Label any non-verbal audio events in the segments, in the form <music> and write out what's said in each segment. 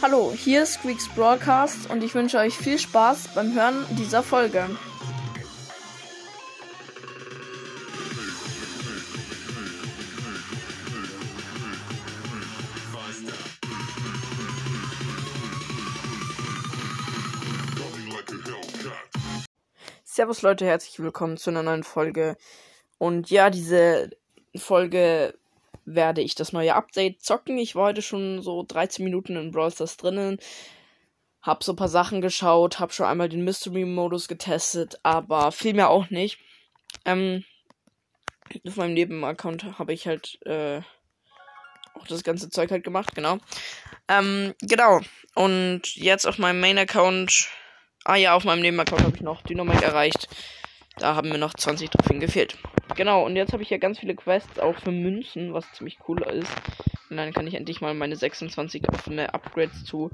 Hallo, hier ist Squeaks Broadcast und ich wünsche euch viel Spaß beim Hören dieser Folge. Servus Leute, herzlich willkommen zu einer neuen Folge. Und ja, diese Folge werde ich das neue Update zocken. Ich war heute schon so 13 Minuten in Brawl Stars drinnen. Hab so ein paar Sachen geschaut, hab schon einmal den Mystery-Modus getestet, aber viel mehr auch nicht. Ähm, auf meinem Nebenaccount habe ich halt äh, auch das ganze Zeug halt gemacht, genau. Ähm, genau. Und jetzt auf meinem Main-Account Ah ja, auf meinem Nebenaccount habe ich noch Dynamite erreicht. Da haben mir noch 20 Trophäen gefehlt. Genau, und jetzt habe ich ja ganz viele Quests auch für Münzen, was ziemlich cool ist. Und dann kann ich endlich mal meine 26 offene Upgrades zu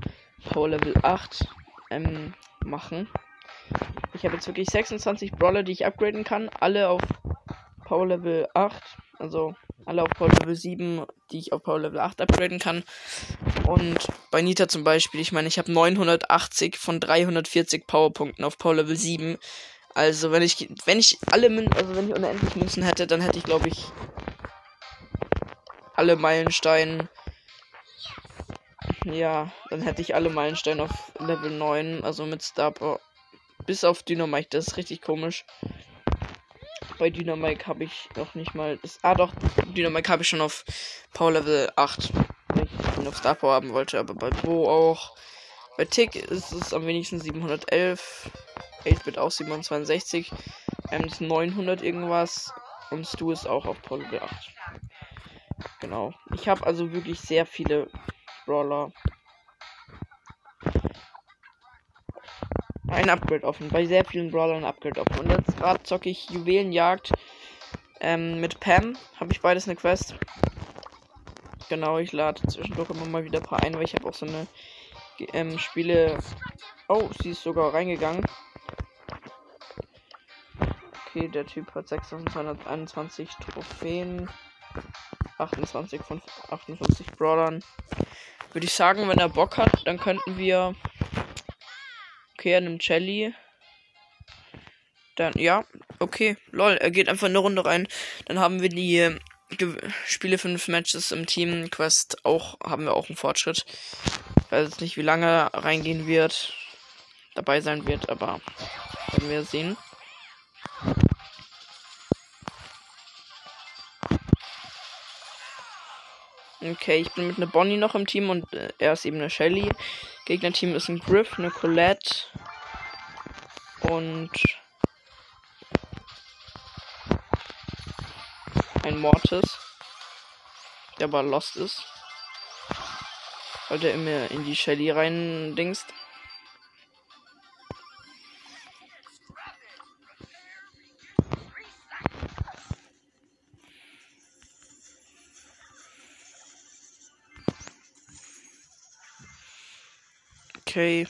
Power Level 8 ähm, machen. Ich habe jetzt wirklich 26 Brawler, die ich upgraden kann. Alle auf Power Level 8. Also alle auf Power Level 7, die ich auf Power Level 8 upgraden kann. Und bei Nita zum Beispiel, ich meine, ich habe 980 von 340 Powerpunkten auf Power Level 7. Also wenn ich wenn ich alle Mün also wenn ich unendlich Münzen hätte, dann hätte ich glaube ich alle Meilensteine. Ja, dann hätte ich alle Meilensteine auf Level 9, also mit Star Power. Bis auf Dynamite, das ist richtig komisch. Bei Dynamite habe ich noch nicht mal. Das, ah doch, Dynamite habe ich schon auf Power Level 8 ich ihn auf Star Power haben wollte, aber bei Bo auch. Bei Tick ist es am wenigsten 711. 8-Bit auch 762. Ähm, 900 irgendwas. Und Stu ist auch auf Level 8. Genau. Ich habe also wirklich sehr viele Brawler. Ein Upgrade offen. Bei sehr vielen Brawlern ein Upgrade offen. Und jetzt gerade zocke ich Juwelenjagd ähm, mit Pam. Habe ich beides eine Quest. Genau, ich lade zwischendurch immer mal wieder ein paar ein, weil ich habe auch so eine ähm, Spiele. Oh, sie ist sogar reingegangen. Okay, der Typ hat 6221 Trophäen. 28 von 58 Brawlern. Würde ich sagen, wenn er Bock hat, dann könnten wir. Okay, er nimmt Shelly. Dann, ja, okay, lol, er geht einfach eine Runde rein. Dann haben wir die Spiele fünf Matches im Team Quest auch haben wir auch einen Fortschritt. Weiß jetzt nicht, wie lange reingehen wird, dabei sein wird, aber werden wir sehen. Okay, ich bin mit einer Bonnie noch im Team und äh, er ist eben eine Shelly. Gegnerteam ist ein Griff, eine Colette und ein Mortis, der aber lost ist. Weil der immer in die Shelly rein dingst. Okay.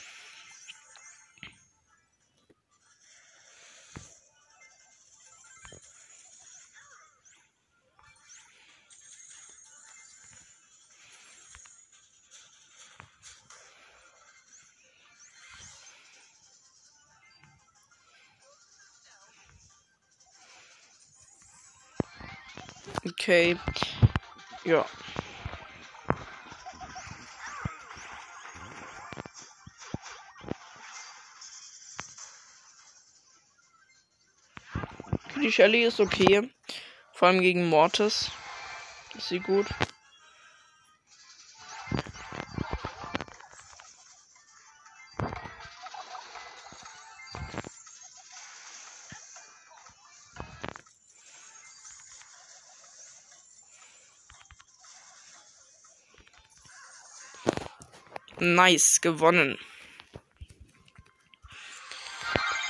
Okay. Ja. Die Shelly ist okay. Vor allem gegen Mortis. Ist sie gut. Nice, gewonnen.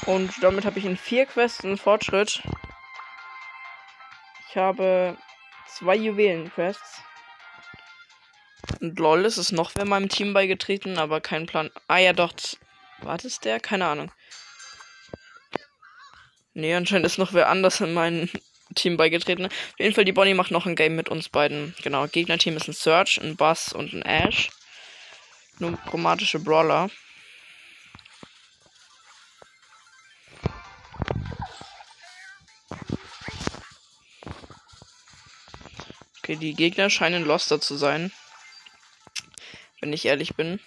Und damit habe ich in vier Quests einen Fortschritt. Ich habe zwei Juwelen-Quests. Und lol, ist es noch wer meinem Team beigetreten, aber kein Plan. Ah ja, doch. War das der? Keine Ahnung. Nee, anscheinend ist noch wer anders in meinem Team beigetreten. Auf jeden Fall, die Bonnie macht noch ein Game mit uns beiden. Genau, Gegnerteam ist ein Search, ein Bass und ein Ash. Nur chromatische Brawler. Okay, die Gegner scheinen loster zu sein. Wenn ich ehrlich bin.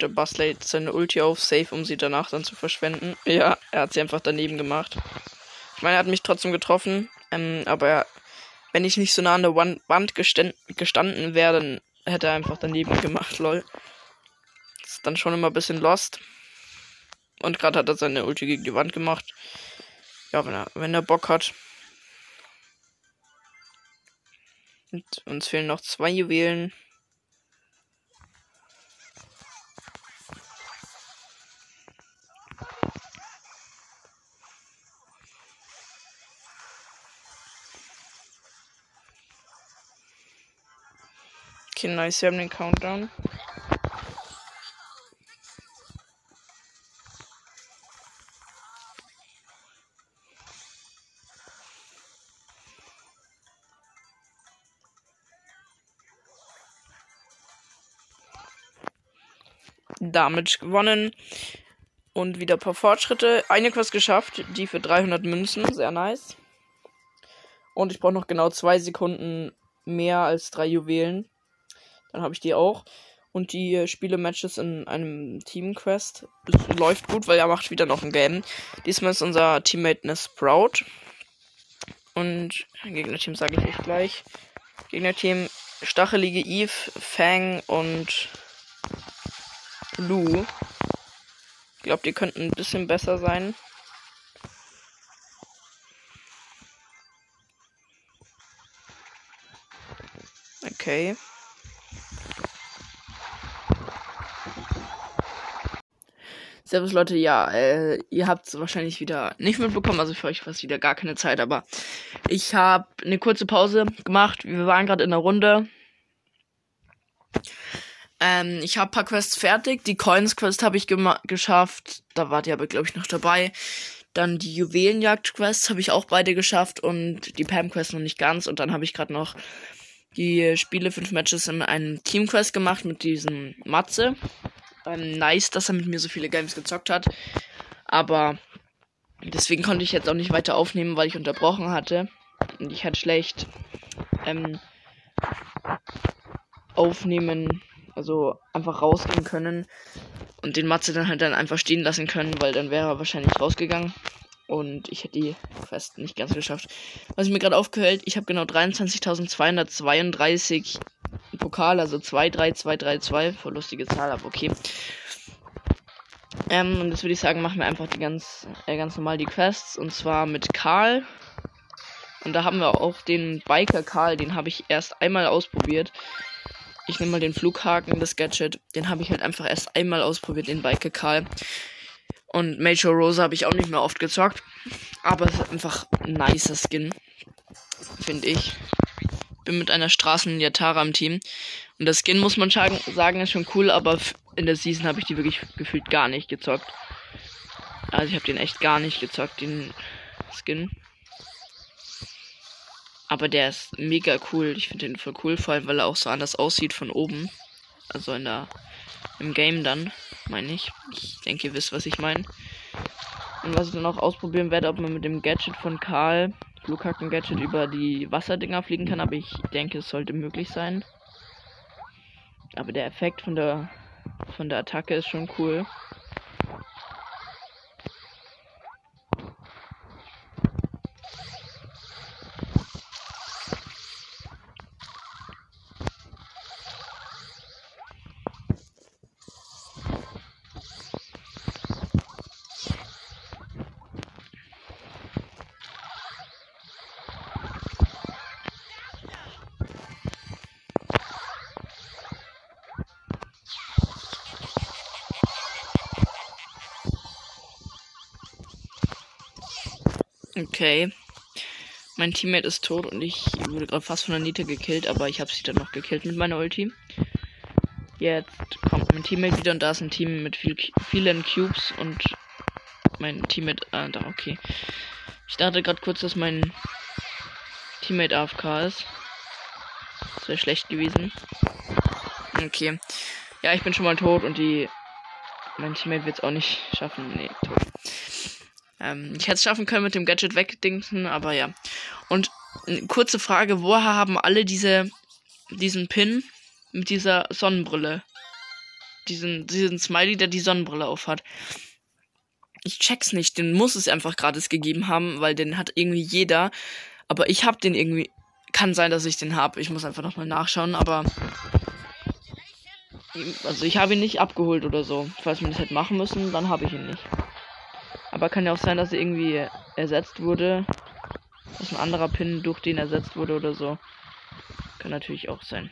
Der Bass lädt seine Ulti auf, safe, um sie danach dann zu verschwenden. <laughs> Ja, er hat sie einfach daneben gemacht. Ich meine, er hat mich trotzdem getroffen. Ähm, aber er, wenn ich nicht so nah an der Wand gestanden wäre, dann hätte er einfach daneben gemacht, lol. Ist dann schon immer ein bisschen lost. Und gerade hat er seine Ulti gegen die Wand gemacht. Ja, wenn er, wenn er Bock hat. Und uns fehlen noch zwei Juwelen. Okay, nice, wir haben den Countdown. Damage gewonnen. Und wieder ein paar Fortschritte. Eine Quest geschafft, die für 300 Münzen. Sehr nice. Und ich brauche noch genau zwei Sekunden mehr als drei Juwelen. Dann habe ich die auch. Und die äh, Spiele-Matches in einem Team-Quest. Läuft gut, weil er macht wieder noch ein Game. Diesmal ist unser Teammate eine Sprout. Und Gegnerteam sage ich euch gleich. Gegnerteam Stachelige Eve, Fang und Lu. Ich glaube, die könnten ein bisschen besser sein. Okay. Servus Leute, ja, äh, ihr habt es wahrscheinlich wieder nicht mitbekommen, also für euch war es wieder gar keine Zeit, aber ich habe eine kurze Pause gemacht. Wir waren gerade in der Runde. Ähm, ich habe paar Quests fertig. Die Coins Quest habe ich geschafft. Da wart ihr aber glaube ich noch dabei. Dann die Juwelenjagd Quest habe ich auch beide geschafft und die Pam Quest noch nicht ganz. Und dann habe ich gerade noch die Spiele fünf Matches in einem Team Quest gemacht mit diesem Matze ähm, nice, dass er mit mir so viele Games gezockt hat. Aber deswegen konnte ich jetzt auch nicht weiter aufnehmen, weil ich unterbrochen hatte. Und ich halt schlecht ähm, aufnehmen, also einfach rausgehen können. Und den Matze dann halt dann einfach stehen lassen können, weil dann wäre er wahrscheinlich rausgegangen. Und ich hätte die Quest nicht ganz geschafft. Was mir gerade aufgehört, ich habe genau 23.232 Pokal, also 23232, voll lustige Zahl, aber okay. Ähm, und das würde ich sagen, machen wir einfach die ganz, äh, ganz normal die Quests. Und zwar mit Karl. Und da haben wir auch den Biker Karl, den habe ich erst einmal ausprobiert. Ich nehme mal den Flughaken, das Gadget. Den habe ich halt einfach erst einmal ausprobiert, den Biker Karl. Und Major Rosa habe ich auch nicht mehr oft gezockt. Aber es ist einfach ein nicer Skin. Finde ich bin mit einer Straßen Yatara im Team. Und das Skin, muss man sagen, ist schon cool, aber in der Season habe ich die wirklich gefühlt gar nicht gezockt. Also ich habe den echt gar nicht gezockt, den Skin. Aber der ist mega cool. Ich finde den voll cool, vor allem weil er auch so anders aussieht von oben. Also in der im Game dann, meine ich. Ich denke, ihr wisst, was ich meine. Und was ich dann auch ausprobieren werde, ob man mit dem Gadget von Karl Flughaken-Gadget über die Wasserdinger fliegen kann, aber ich denke, es sollte möglich sein. Aber der Effekt von der von der Attacke ist schon cool. Okay. Mein Teammate ist tot und ich wurde gerade fast von der Niete gekillt, aber ich habe sie dann noch gekillt mit meiner Ulti. Jetzt kommt mein Teammate wieder und da ist ein Team mit viel, vielen Cubes und mein Teammate. Ah, da, okay. Ich dachte gerade kurz, dass mein Teammate AFK ist. Das wäre schlecht gewesen. Okay. Ja, ich bin schon mal tot und die. Mein Teammate wird es auch nicht schaffen. Nee, tot. Ähm, ich hätte es schaffen können mit dem Gadget wegdingsen, aber ja. Und kurze Frage: Woher haben alle diese. diesen Pin mit dieser Sonnenbrille? Diesen, diesen Smiley, der die Sonnenbrille aufhat. Ich check's nicht, den muss es einfach gratis gegeben haben, weil den hat irgendwie jeder. Aber ich hab den irgendwie. Kann sein, dass ich den hab. Ich muss einfach nochmal nachschauen, aber also ich habe ihn nicht abgeholt oder so. Falls wir das hätte machen müssen, dann habe ich ihn nicht. Aber kann ja auch sein, dass er irgendwie ersetzt wurde. Dass ein anderer Pin durch den ersetzt wurde oder so. Kann natürlich auch sein.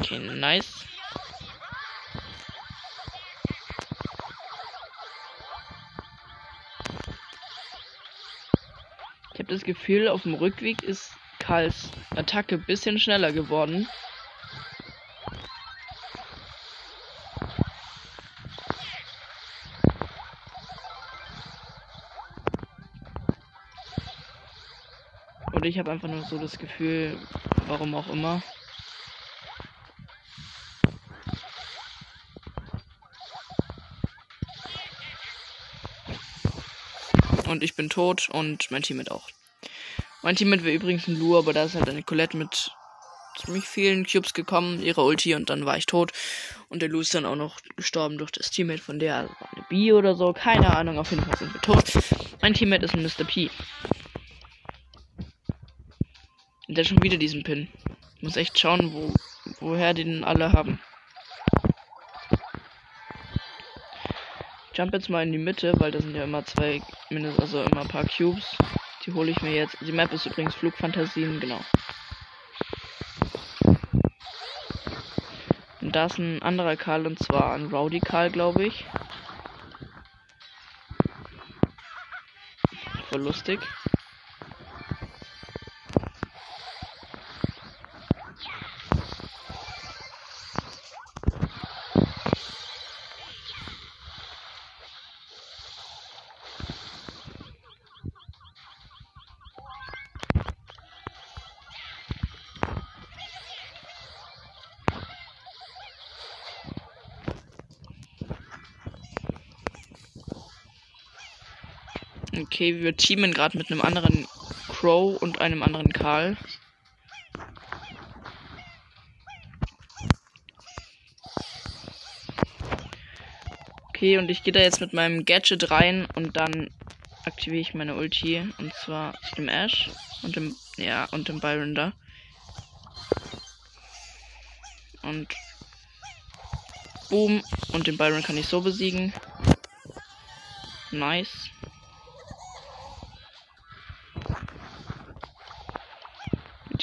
Okay, nice. Ich habe das Gefühl, auf dem Rückweg ist Karls Attacke bisschen schneller geworden. Ich habe einfach nur so das Gefühl, warum auch immer. Und ich bin tot und mein Team mit auch. Mein Teammate wäre übrigens ein Lu, aber da ist halt eine Colette mit ziemlich vielen Cubes gekommen, ihre Ulti und dann war ich tot. Und der Lu ist dann auch noch gestorben durch das Teammate von der, also eine B oder so, keine Ahnung, auf jeden Fall sind wir tot. Mein Teammate ist ein Mr. P. Und der hat schon wieder diesen Pin. Ich muss echt schauen, wo, woher die den alle haben. Jump jetzt mal in die Mitte, weil da sind ja immer zwei, mindestens also immer ein paar Cubes. Die hole ich mir jetzt. Die Map ist übrigens Flugfantasien, genau. Und da ist ein anderer Karl und zwar ein Rowdy Karl, glaube ich. Voll lustig. Okay, wir teamen gerade mit einem anderen Crow und einem anderen Karl. Okay, und ich gehe da jetzt mit meinem Gadget rein und dann aktiviere ich meine Ulti. Und zwar dem Ash und dem, ja, und dem Byron da. Und Boom. Und den Byron kann ich so besiegen. Nice.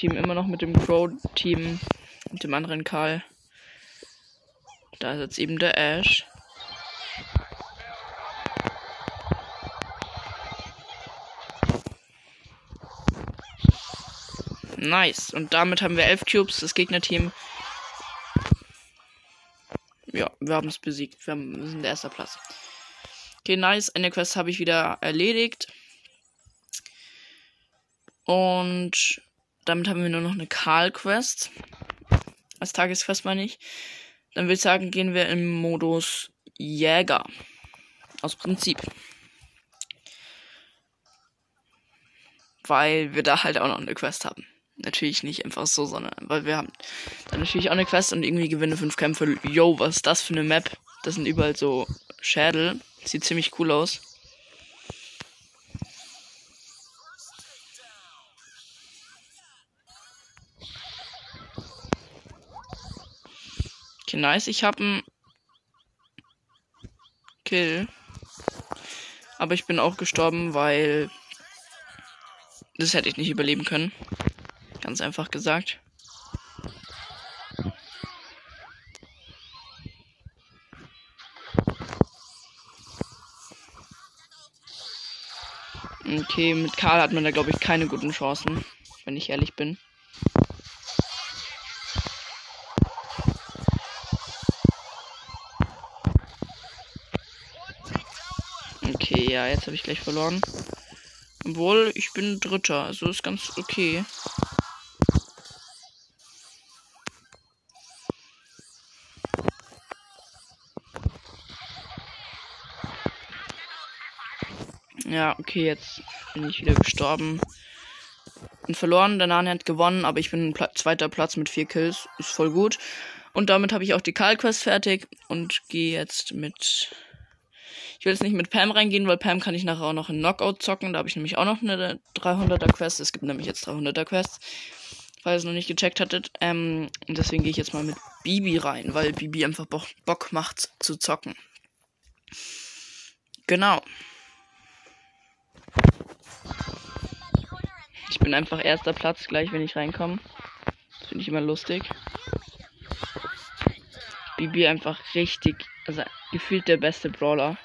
Team immer noch mit dem Crow-Team und dem anderen Karl. Da ist jetzt eben der Ash. Nice. Und damit haben wir elf Cubes. Das Gegnerteam. Ja, wir haben es besiegt. Wir, wir sind der erste Platz. Okay, nice. Eine Quest habe ich wieder erledigt. Und damit haben wir nur noch eine Karl-Quest. Als Tagesquest meine ich. Dann würde ich sagen, gehen wir im Modus Jäger. Aus Prinzip. Weil wir da halt auch noch eine Quest haben. Natürlich nicht einfach so, sondern weil wir haben dann natürlich auch eine Quest und irgendwie gewinne fünf Kämpfe. Yo, was ist das für eine Map? Das sind überall so Schädel. Sieht ziemlich cool aus. Okay, nice. Ich habe einen Kill. Aber ich bin auch gestorben, weil das hätte ich nicht überleben können. Ganz einfach gesagt. Okay, mit Karl hat man da glaube ich keine guten Chancen, wenn ich ehrlich bin. Ja, jetzt habe ich gleich verloren. Obwohl, ich bin Dritter, also ist ganz okay. Ja, okay, jetzt bin ich wieder gestorben. Und verloren, der Nani hat gewonnen, aber ich bin Pla zweiter Platz mit vier Kills. Ist voll gut. Und damit habe ich auch die Karl-Quest fertig und gehe jetzt mit. Ich will jetzt nicht mit Pam reingehen, weil Pam kann ich nachher auch noch in Knockout zocken. Da habe ich nämlich auch noch eine 300er Quest. Es gibt nämlich jetzt 300er Quests, falls ihr es noch nicht gecheckt hattet. Ähm, und deswegen gehe ich jetzt mal mit Bibi rein, weil Bibi einfach Bock macht zu zocken. Genau. Ich bin einfach erster Platz gleich, wenn ich reinkomme. Das finde ich immer lustig. Bibi einfach richtig, also gefühlt der beste Brawler.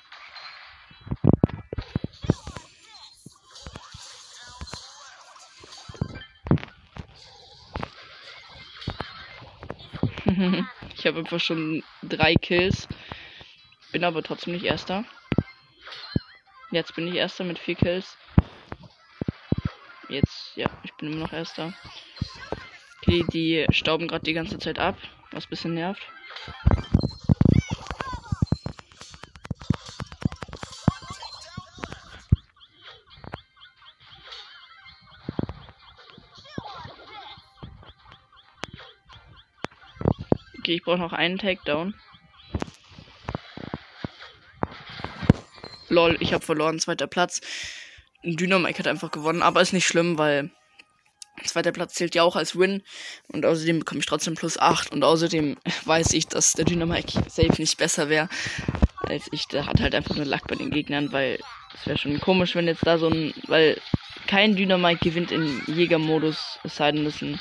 Einfach schon drei Kills. Bin aber trotzdem nicht erster. Jetzt bin ich erster mit vier Kills. Jetzt, ja, ich bin immer noch erster. Okay, die stauben gerade die ganze Zeit ab, was ein bisschen nervt. Okay, ich brauche noch einen Takedown. Lol, ich habe verloren, zweiter Platz. Dynamite hat einfach gewonnen, aber ist nicht schlimm, weil zweiter Platz zählt ja auch als Win und außerdem bekomme ich trotzdem plus 8 und außerdem <laughs> weiß ich, dass der Dynamite safe nicht besser wäre als ich. Der hat halt einfach nur Lack bei den Gegnern, weil es wäre schon komisch, wenn jetzt da so ein, weil kein Dynamite gewinnt in Jägermodus, es sei denn, das ist ein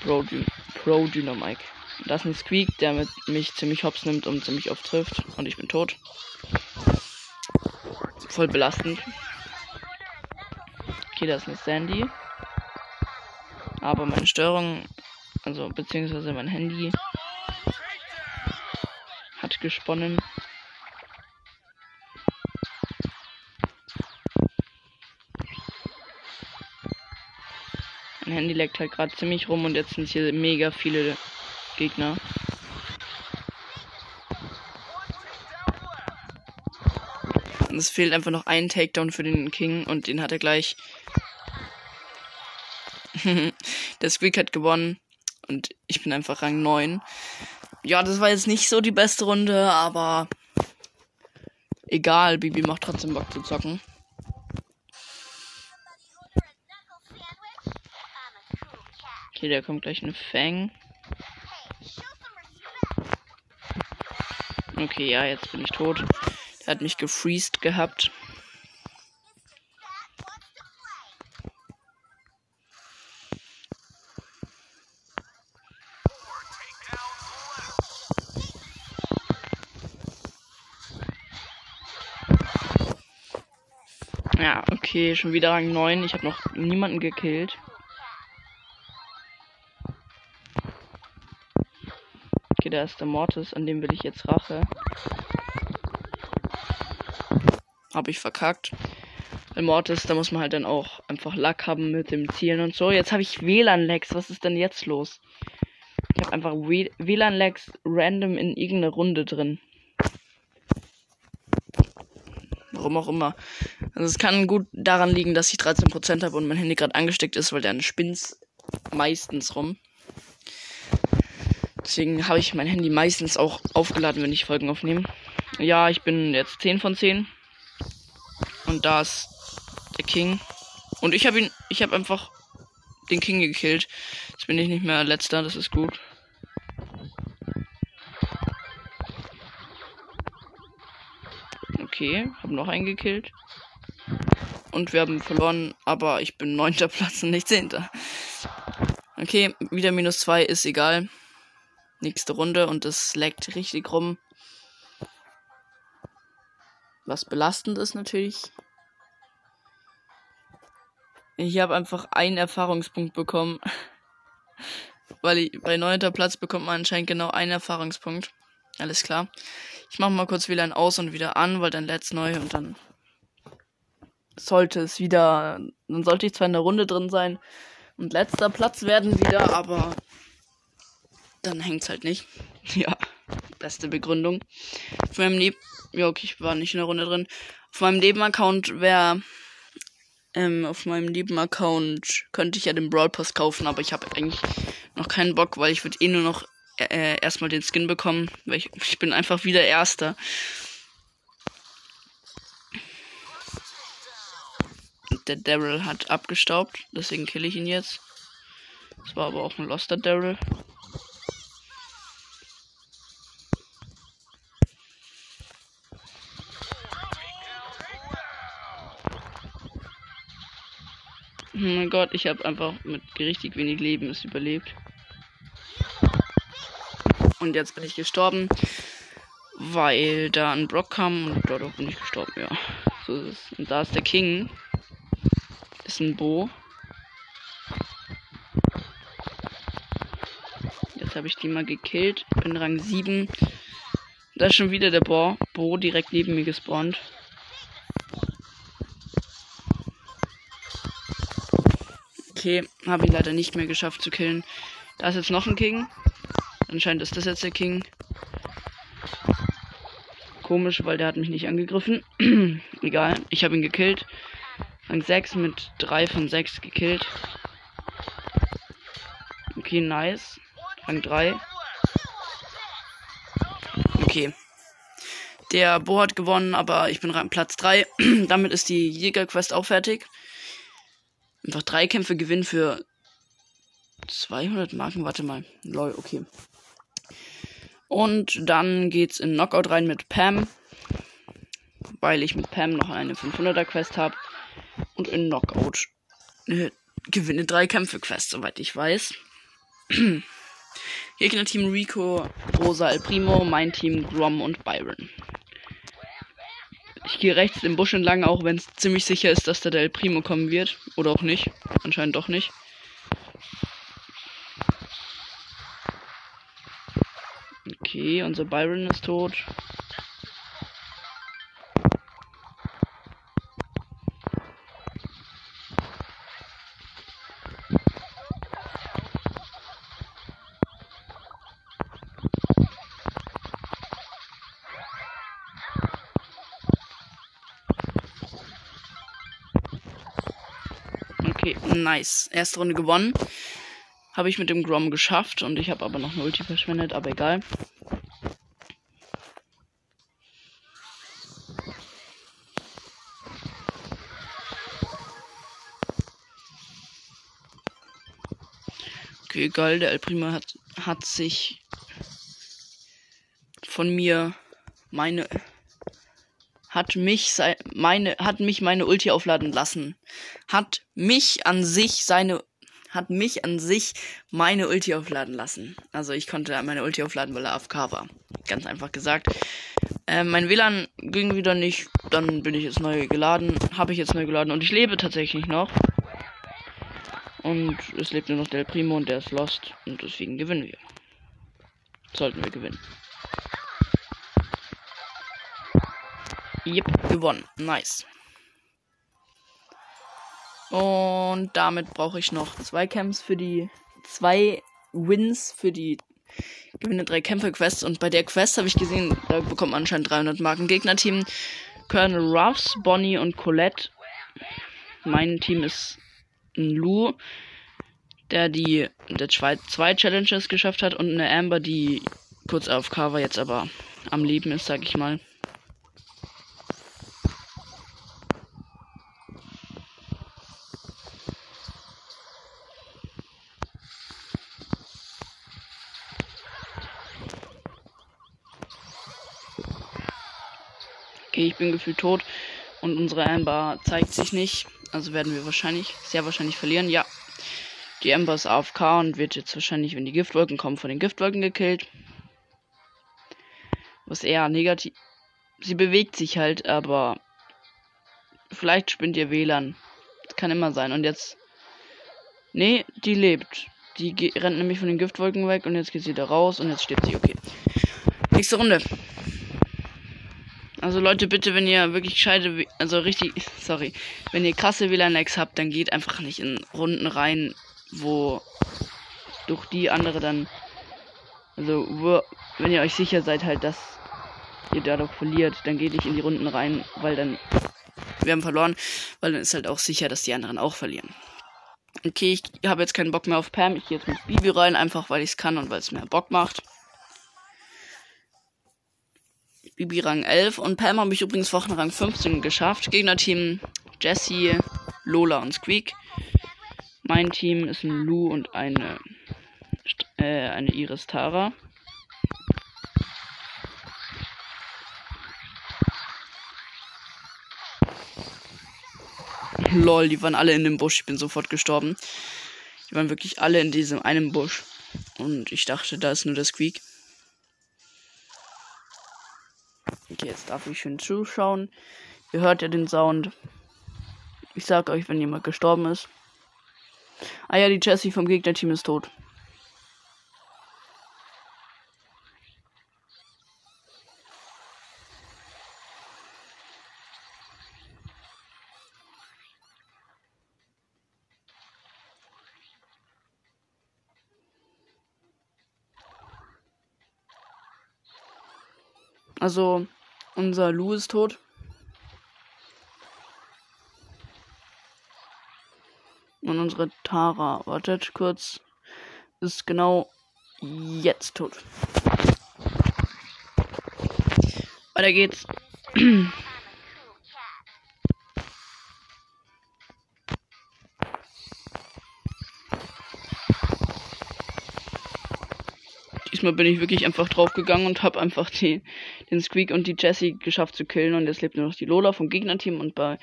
Pro, Pro Dynamite. Das ist ein Squeak, der mit mich ziemlich hops nimmt und ziemlich oft trifft und ich bin tot voll belastend. Okay, da ist eine Sandy. Aber meine Steuerung, also beziehungsweise mein Handy, hat gesponnen. Handy leckt halt gerade ziemlich rum und jetzt sind hier mega viele Gegner. es fehlt einfach noch ein Takedown für den King und den hat er gleich. <laughs> der Squeak hat gewonnen und ich bin einfach Rang 9. Ja, das war jetzt nicht so die beste Runde, aber egal, Bibi macht trotzdem Bock zu zocken. Okay, da kommt gleich eine Fang. Okay, ja, jetzt bin ich tot. Er hat mich gefreezed gehabt. Ja, okay, schon wieder Rang 9. Ich habe noch niemanden gekillt. Okay, da ist der Mortis, an dem will ich jetzt Rache. habe ich verkackt. Bei Mortis, da muss man halt dann auch einfach Lack haben mit dem Zielen und so. Jetzt habe ich WLAN-Lags. Was ist denn jetzt los? Ich habe einfach WLAN-Lags random in irgendeine Runde drin. Warum auch immer. Also es kann gut daran liegen, dass ich 13% habe und mein Handy gerade angesteckt ist, weil der spinnt meistens rum. Deswegen habe ich mein Handy meistens auch aufgeladen, wenn ich Folgen aufnehme. Ja, ich bin jetzt 10 von 10. Und da ist der King. Und ich habe ihn, ich habe einfach den King gekillt. Jetzt bin ich nicht mehr letzter, das ist gut. Okay, habe noch einen gekillt. Und wir haben verloren, aber ich bin neunter Platz und nicht zehnter. Okay, wieder minus zwei ist egal. Nächste Runde und es leckt richtig rum. Was belastend ist natürlich. Ich habe einfach einen Erfahrungspunkt bekommen. <laughs> Weil ich, bei neunter Platz bekommt man anscheinend genau einen Erfahrungspunkt. Alles klar. Ich mache mal kurz WLAN aus und wieder an, weil dann lädt's neu und dann sollte es wieder, dann sollte ich zwar in der Runde drin sein und letzter Platz werden wieder, aber dann hängt's halt nicht. <laughs> Ja, beste Begründung. Auf meinem Neben, ja okay, ich war nicht in der Runde drin. Auf meinem Nebenaccount wäre, ähm, auf meinem Nebenaccount könnte ich ja den Brawl Pass kaufen, aber ich habe eigentlich noch keinen Bock, weil ich würde eh nur noch äh, erstmal den Skin bekommen, weil ich, ich bin einfach wieder Erster. Der Daryl hat abgestaubt, deswegen kill ich ihn jetzt. Das war aber auch ein Loster Daryl. Oh mein Gott, ich habe einfach mit richtig wenig Leben es überlebt. Und jetzt bin ich gestorben, weil da ein Brock kam und dort bin ich gestorben, ja. So ist es. Und da ist der King. Ist ein Bo. Jetzt habe ich die mal gekillt. Bin Rang 7. Da ist schon wieder der Bo, Bo direkt neben mir gespawnt. Okay, habe ihn leider nicht mehr geschafft zu killen. Da ist jetzt noch ein King. Anscheinend ist das jetzt der King. Komisch, weil der hat mich nicht angegriffen. <clears throat> Egal, ich habe ihn gekillt. Rang 6 mit 3 von 6 gekillt. Okay, nice. Rang 3. Okay. Der Bo hat gewonnen, aber ich bin Platz 3. <clears throat> Damit ist die Jägerquest auch fertig. Einfach drei Kämpfe gewinnen für 200 Marken. Warte mal. Lol, okay. Und dann geht's in Knockout rein mit Pam. Weil ich mit Pam noch eine 500er Quest habe. Und in Knockout äh, gewinne drei Kämpfe Quest, soweit ich weiß. <clears throat> Gegner Team Rico, Rosa El Primo, mein Team Grom und Byron. Ich gehe rechts im Busch entlang, auch wenn es ziemlich sicher ist, dass da der El Primo kommen wird. Oder auch nicht. Anscheinend doch nicht. Okay, unser Byron ist tot. Nice. Erste Runde gewonnen. Habe ich mit dem Grom geschafft und ich habe aber noch eine Ulti verschwendet, aber egal. Okay, egal, der El Primo hat, hat sich von mir meine hat mich meine hat mich meine Ulti aufladen lassen. Hat mich an sich seine hat mich an sich meine Ulti aufladen lassen. Also ich konnte meine Ulti aufladen, weil er AFK war. Ganz einfach gesagt. Äh, mein WLAN ging wieder nicht. Dann bin ich jetzt neu geladen. Habe ich jetzt neu geladen und ich lebe tatsächlich noch. Und es lebt nur noch der Primo und der ist lost. Und deswegen gewinnen wir. Sollten wir gewinnen. Yep, gewonnen. Nice. Und damit brauche ich noch zwei Camps für die zwei Wins für die gewinne drei Kämpfe Quest und bei der Quest habe ich gesehen, da bekommt man anscheinend 300 Marken Gegnerteam. Colonel Ruffs, Bonnie und Colette. Mein Team ist ein Lou, der die der zwei, zwei Challenges geschafft hat und eine Amber, die kurz auf Cover jetzt aber am Leben ist, sag ich mal. Okay, ich bin gefühlt tot und unsere Amber zeigt sich nicht. Also werden wir wahrscheinlich, sehr wahrscheinlich verlieren. Ja. Die Amber ist AFK und wird jetzt wahrscheinlich, wenn die Giftwolken kommen, von den Giftwolken gekillt. Was eher negativ. Sie bewegt sich halt, aber vielleicht spinnt ihr WLAN. Kann immer sein. Und jetzt. Nee, die lebt. Die rennt nämlich von den Giftwolken weg und jetzt geht sie da raus und jetzt stirbt sie. Okay. Nächste Runde. Also Leute, bitte, wenn ihr wirklich scheide, also richtig, sorry, wenn ihr krasse WLAN-Lags habt, dann geht einfach nicht in Runden rein, wo durch die andere dann, also wo, wenn ihr euch sicher seid halt, dass ihr dadurch verliert, dann geht nicht in die Runden rein, weil dann wir haben verloren, weil dann ist halt auch sicher, dass die anderen auch verlieren. Okay, ich habe jetzt keinen Bock mehr auf Pam. Ich gehe jetzt mit Bibi rein, einfach weil ich es kann und weil es mehr Bock macht. Bibi Rang 11 und Pam habe ich übrigens Wochenrang 15 geschafft. Gegnerteam Jesse, Lola und Squeak. Mein Team ist ein Lu und eine, äh, eine Iris Tara. Lol, die waren alle in dem Busch. Ich bin sofort gestorben. Die waren wirklich alle in diesem einen Busch. Und ich dachte, da ist nur der Squeak. Okay, jetzt darf ich schön zuschauen. Ihr hört ja den Sound. Ich sag euch, wenn jemand gestorben ist. Ah ja, die Jessie vom Gegnerteam ist tot. Also, unser Lou ist tot. Und unsere Tara, wartet kurz, ist genau jetzt tot. Weiter geht's. <clears throat> diesmal bin ich wirklich einfach draufgegangen und habe einfach die, den Squeak und die Jessie geschafft zu killen. Und jetzt lebt nur noch die Lola vom Gegnerteam und bei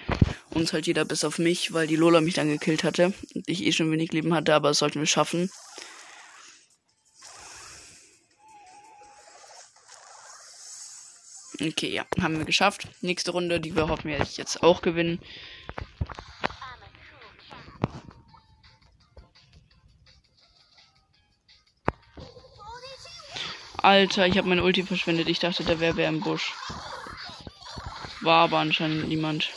uns halt jeder bis auf mich, weil die Lola mich dann gekillt hatte und ich eh schon wenig Leben hatte, aber das sollten wir schaffen. Okay, ja, haben wir geschafft. Nächste Runde, die wir hoffen wir jetzt auch gewinnen. Alter, ich habe meine Ulti verschwendet. Ich dachte, da wäre wer im Busch. War aber anscheinend niemand.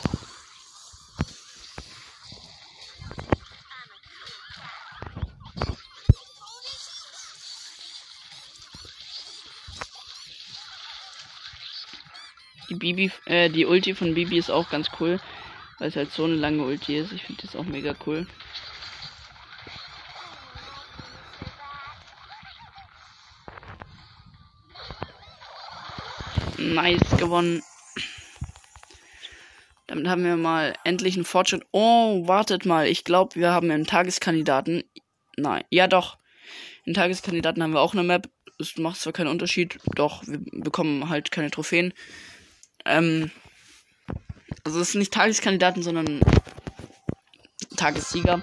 Die Bibi, äh, die Ulti von Bibi ist auch ganz cool, weil es halt so eine lange Ulti ist. Ich finde das auch mega cool. Nice gewonnen. Damit haben wir mal endlich einen Fortschritt. Oh, wartet mal. Ich glaube, wir haben einen Tageskandidaten. Nein, ja doch. In Tageskandidaten haben wir auch eine Map. Es macht zwar keinen Unterschied, doch wir bekommen halt keine Trophäen. Ähm, also es sind nicht Tageskandidaten, sondern Tagessieger.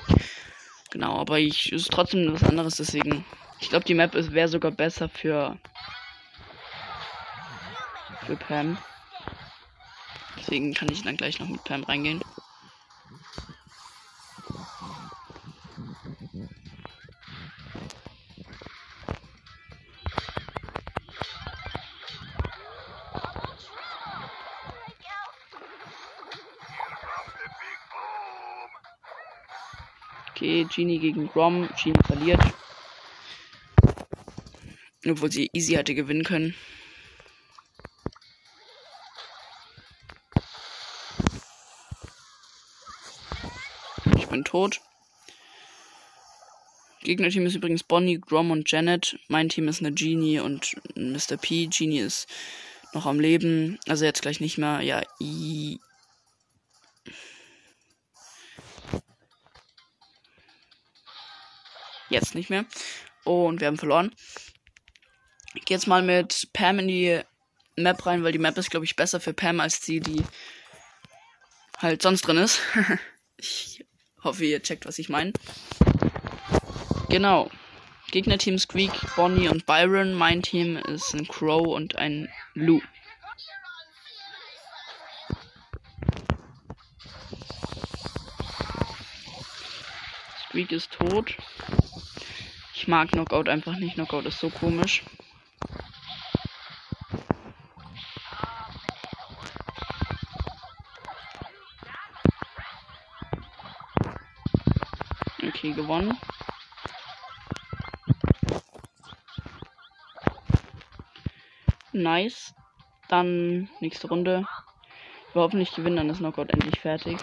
Genau, aber ich ist trotzdem was anderes, deswegen. Ich glaube, die Map wäre sogar besser für für Pam. Deswegen kann ich dann gleich noch mit Pam reingehen. Okay, Genie gegen Grom. Genie verliert. Obwohl sie easy hätte gewinnen können. bin tot. Gegnerteam ist übrigens Bonnie, Grom und Janet. Mein Team ist eine Genie und Mr. P. Genie ist noch am Leben. Also jetzt gleich nicht mehr. Ja, I Jetzt nicht mehr. Und wir haben verloren. Ich gehe jetzt mal mit Pam in die Map rein, weil die Map ist, glaube ich, besser für Pam als die, die halt sonst drin ist. <laughs> ich Hoffe, ihr checkt, was ich meine. Genau. Gegnerteam Squeak, Bonnie und Byron. Mein Team ist ein Crow und ein Lou. Squeak ist tot. Ich mag Knockout einfach nicht. Knockout ist so komisch. Okay, gewonnen. Nice. Dann nächste Runde. Wir hoffen nicht gewinnen, dann ist Knockout endlich fertig.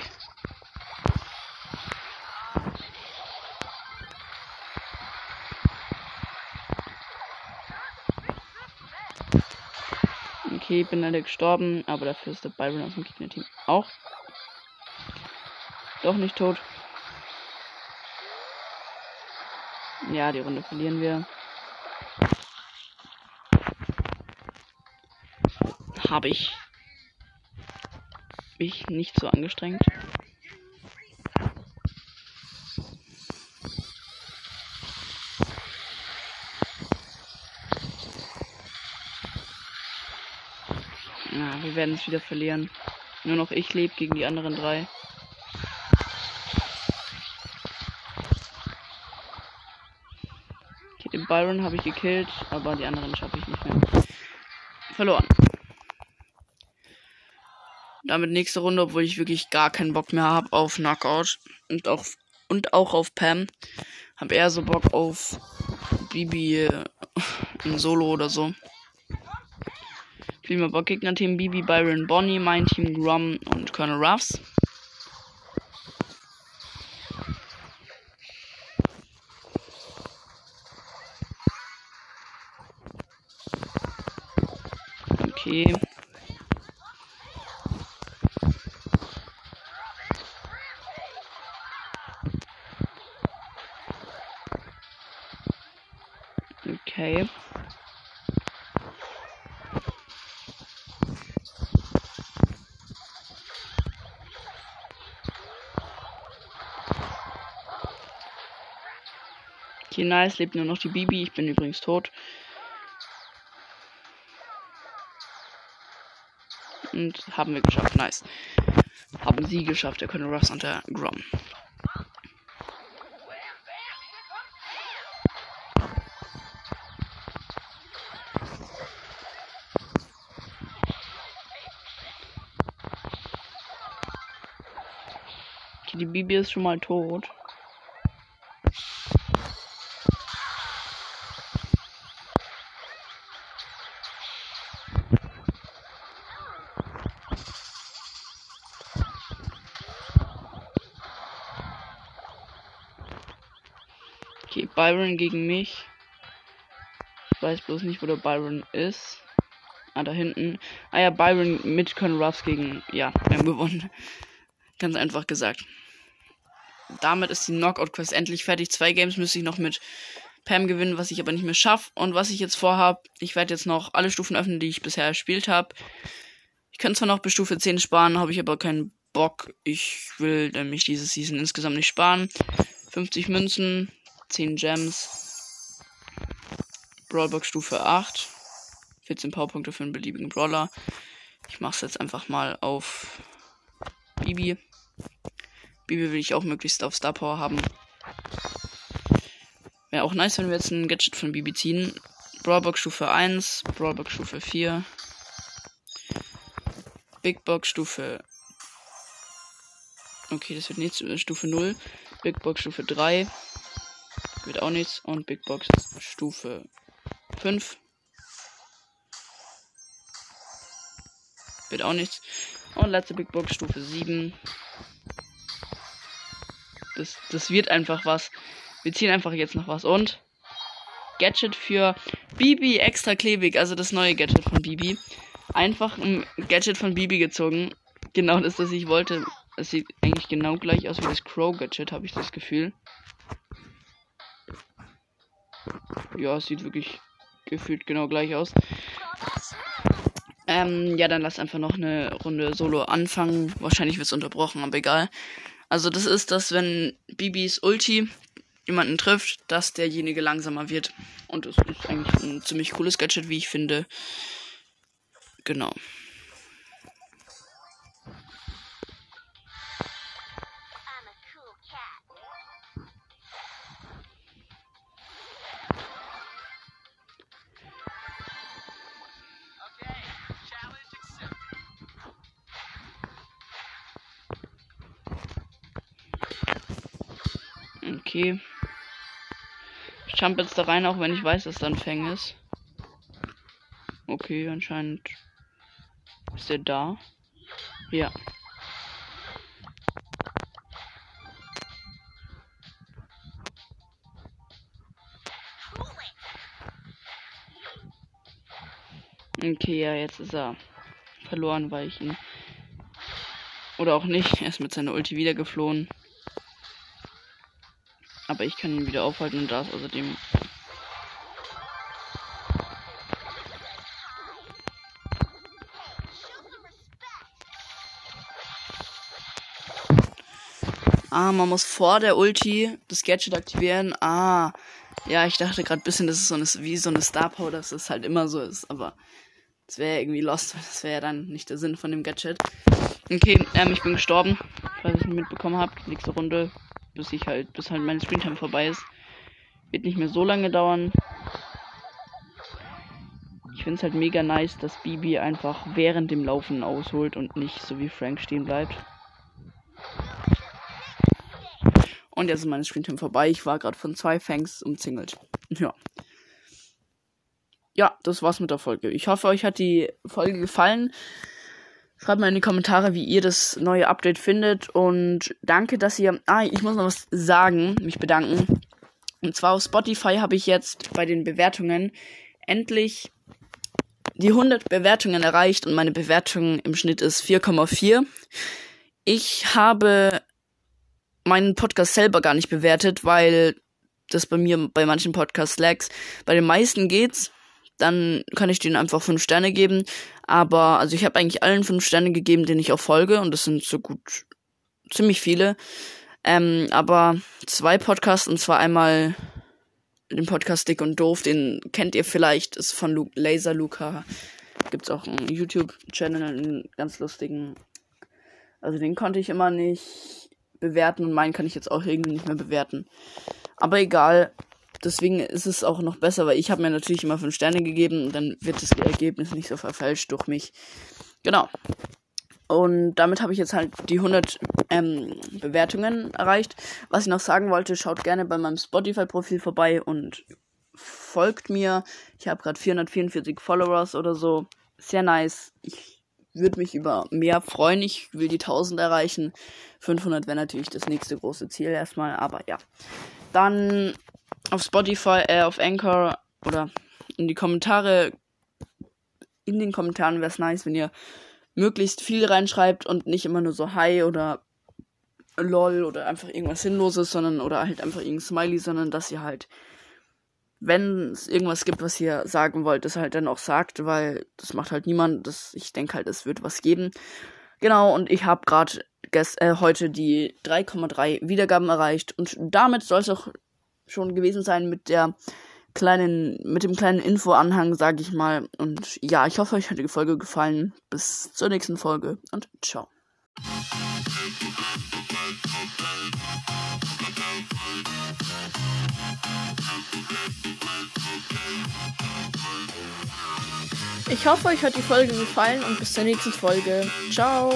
Okay, bin leider gestorben, aber dafür ist der Byron aus dem Gegnerteam auch. Doch nicht tot. Ja, die Runde verlieren wir. Habe ich mich nicht so angestrengt. Ja, wir werden es wieder verlieren. Nur noch ich lebe gegen die anderen drei. Okay, den Byron habe ich gekillt, aber die anderen schaffe ich nicht mehr. Verloren. Damit nächste Runde, obwohl ich wirklich gar keinen Bock mehr habe auf Knockout und auch und auch auf Pam. Hab eher so Bock auf Bibi äh, in Solo oder so. Spielen wir Bock Gegner Team Bibi, Byron, Bonnie, mein Team Grom und Colonel Ruffs. Okay. Okay. Okay, nice, lebt nur noch die Bibi. Ich bin übrigens tot. Und haben wir geschafft, nice. Haben sie geschafft, der Colonel Ruffs und der Grom. Die Bibi ist schon mal tot. Okay, Byron gegen mich. Ich weiß bloß nicht, wo der Byron ist. Ah, da hinten. Ah ja, Byron mit Con Ruffs gegen. Ja, wir haben gewonnen. <laughs> Ganz einfach gesagt. Damit ist die Knockout-Quest endlich fertig. Zwei Games müsste ich noch mit Pam gewinnen, was ich aber nicht mehr schaffe. Und was ich jetzt vorhabe, ich werde jetzt noch alle Stufen öffnen, die ich bisher gespielt habe. Ich könnte zwar noch bis Stufe 10 sparen, habe ich aber keinen Bock. Ich will nämlich diese Season insgesamt nicht sparen. 50 Münzen, 10 Gems. Brawlbox Stufe 8. 14 Powerpunkte für einen beliebigen Brawler. Ich mache es jetzt einfach mal auf Bibi. Bibi will ich auch möglichst auf Star Power haben. Wäre auch nice, wenn wir jetzt ein Gadget von Bibi ziehen. Brawlbox Stufe 1, Brawlbox Stufe 4. Big Box Stufe. Okay, das wird nichts. Stufe 0. Big Box Stufe 3. Wird auch nichts. Und Big Box Stufe 5. Wird auch nichts. Und letzte Big Box Stufe 7. Das, das wird einfach was. Wir ziehen einfach jetzt noch was. Und Gadget für Bibi extra klebig. Also das neue Gadget von Bibi. Einfach ein Gadget von Bibi gezogen. Genau das, was ich wollte. Es sieht eigentlich genau gleich aus wie das Crow Gadget, habe ich das Gefühl. Ja, es sieht wirklich gefühlt genau gleich aus. Ähm, ja, dann lass einfach noch eine Runde Solo anfangen. Wahrscheinlich wird es unterbrochen, aber egal. Also das ist das, wenn Bibis Ulti jemanden trifft, dass derjenige langsamer wird. Und es ist eigentlich ein ziemlich cooles Gadget, wie ich finde. Genau. Okay. Ich jump jetzt da rein, auch wenn ich weiß, dass da ein Fang ist. Okay, anscheinend ist der da. Ja. Okay, ja, jetzt ist er verloren, weil ich ihn. Oder auch nicht. Er ist mit seiner Ulti wieder geflohen. Aber ich kann ihn wieder aufhalten und da ist außerdem. Ah, man muss vor der Ulti das Gadget aktivieren. Ah, ja, ich dachte gerade ein bisschen, das ist so eine, wie so eine Star Power, dass es halt immer so ist. Aber das wäre irgendwie lost. Das wäre ja dann nicht der Sinn von dem Gadget. Okay, ähm, ich bin gestorben. Falls ihr es mitbekommen habt. Nächste Runde bis ich halt, bis halt mein Screentime vorbei ist. Wird nicht mehr so lange dauern. Ich finde es halt mega nice, dass Bibi einfach während dem Laufen ausholt und nicht so wie Frank stehen bleibt. Und jetzt ist mein Screentime vorbei. Ich war gerade von zwei Fangs umzingelt. Ja. Ja, das war's mit der Folge. Ich hoffe, euch hat die Folge gefallen. Schreibt mal in die Kommentare, wie ihr das neue Update findet. Und danke, dass ihr. Ah, ich muss noch was sagen, mich bedanken. Und zwar auf Spotify habe ich jetzt bei den Bewertungen endlich die 100 Bewertungen erreicht und meine Bewertung im Schnitt ist 4,4. Ich habe meinen Podcast selber gar nicht bewertet, weil das bei mir bei manchen Podcasts lags. Bei den meisten geht's dann kann ich denen einfach fünf Sterne geben. Aber, also ich habe eigentlich allen fünf Sterne gegeben, denen ich auch folge. Und das sind so gut ziemlich viele. Ähm, aber zwei Podcasts, und zwar einmal den Podcast Dick und Doof, den kennt ihr vielleicht, ist von Lu Laser Luca. Gibt's auch einen YouTube-Channel, einen ganz lustigen. Also den konnte ich immer nicht bewerten und meinen kann ich jetzt auch irgendwie nicht mehr bewerten. Aber egal, deswegen ist es auch noch besser, weil ich habe mir natürlich immer 5 Sterne gegeben und dann wird das Ergebnis nicht so verfälscht durch mich. Genau. Und damit habe ich jetzt halt die 100 ähm, Bewertungen erreicht. Was ich noch sagen wollte, schaut gerne bei meinem Spotify-Profil vorbei und folgt mir. Ich habe gerade 444 Followers oder so. Sehr nice. Ich würde mich über mehr freuen. Ich will die 1000 erreichen. 500 wäre natürlich das nächste große Ziel erstmal. Aber ja. Dann auf Spotify, äh, auf Anchor oder in die Kommentare. In den Kommentaren wäre es nice, wenn ihr möglichst viel reinschreibt und nicht immer nur so Hi oder LOL oder einfach irgendwas Sinnloses, sondern oder halt einfach irgendein Smiley, sondern dass ihr halt, wenn es irgendwas gibt, was ihr sagen wollt, das halt dann auch sagt, weil das macht halt niemand. Das, ich denke halt, es wird was geben. Genau, und ich habe gerade äh, heute die 3,3 Wiedergaben erreicht und damit soll es auch schon gewesen sein mit der kleinen, mit dem kleinen Infoanhang, sag ich mal. Und ja, ich hoffe, euch hat die Folge gefallen. Bis zur nächsten Folge und ciao. Ich hoffe, euch hat die Folge gefallen und bis zur nächsten Folge. Ciao.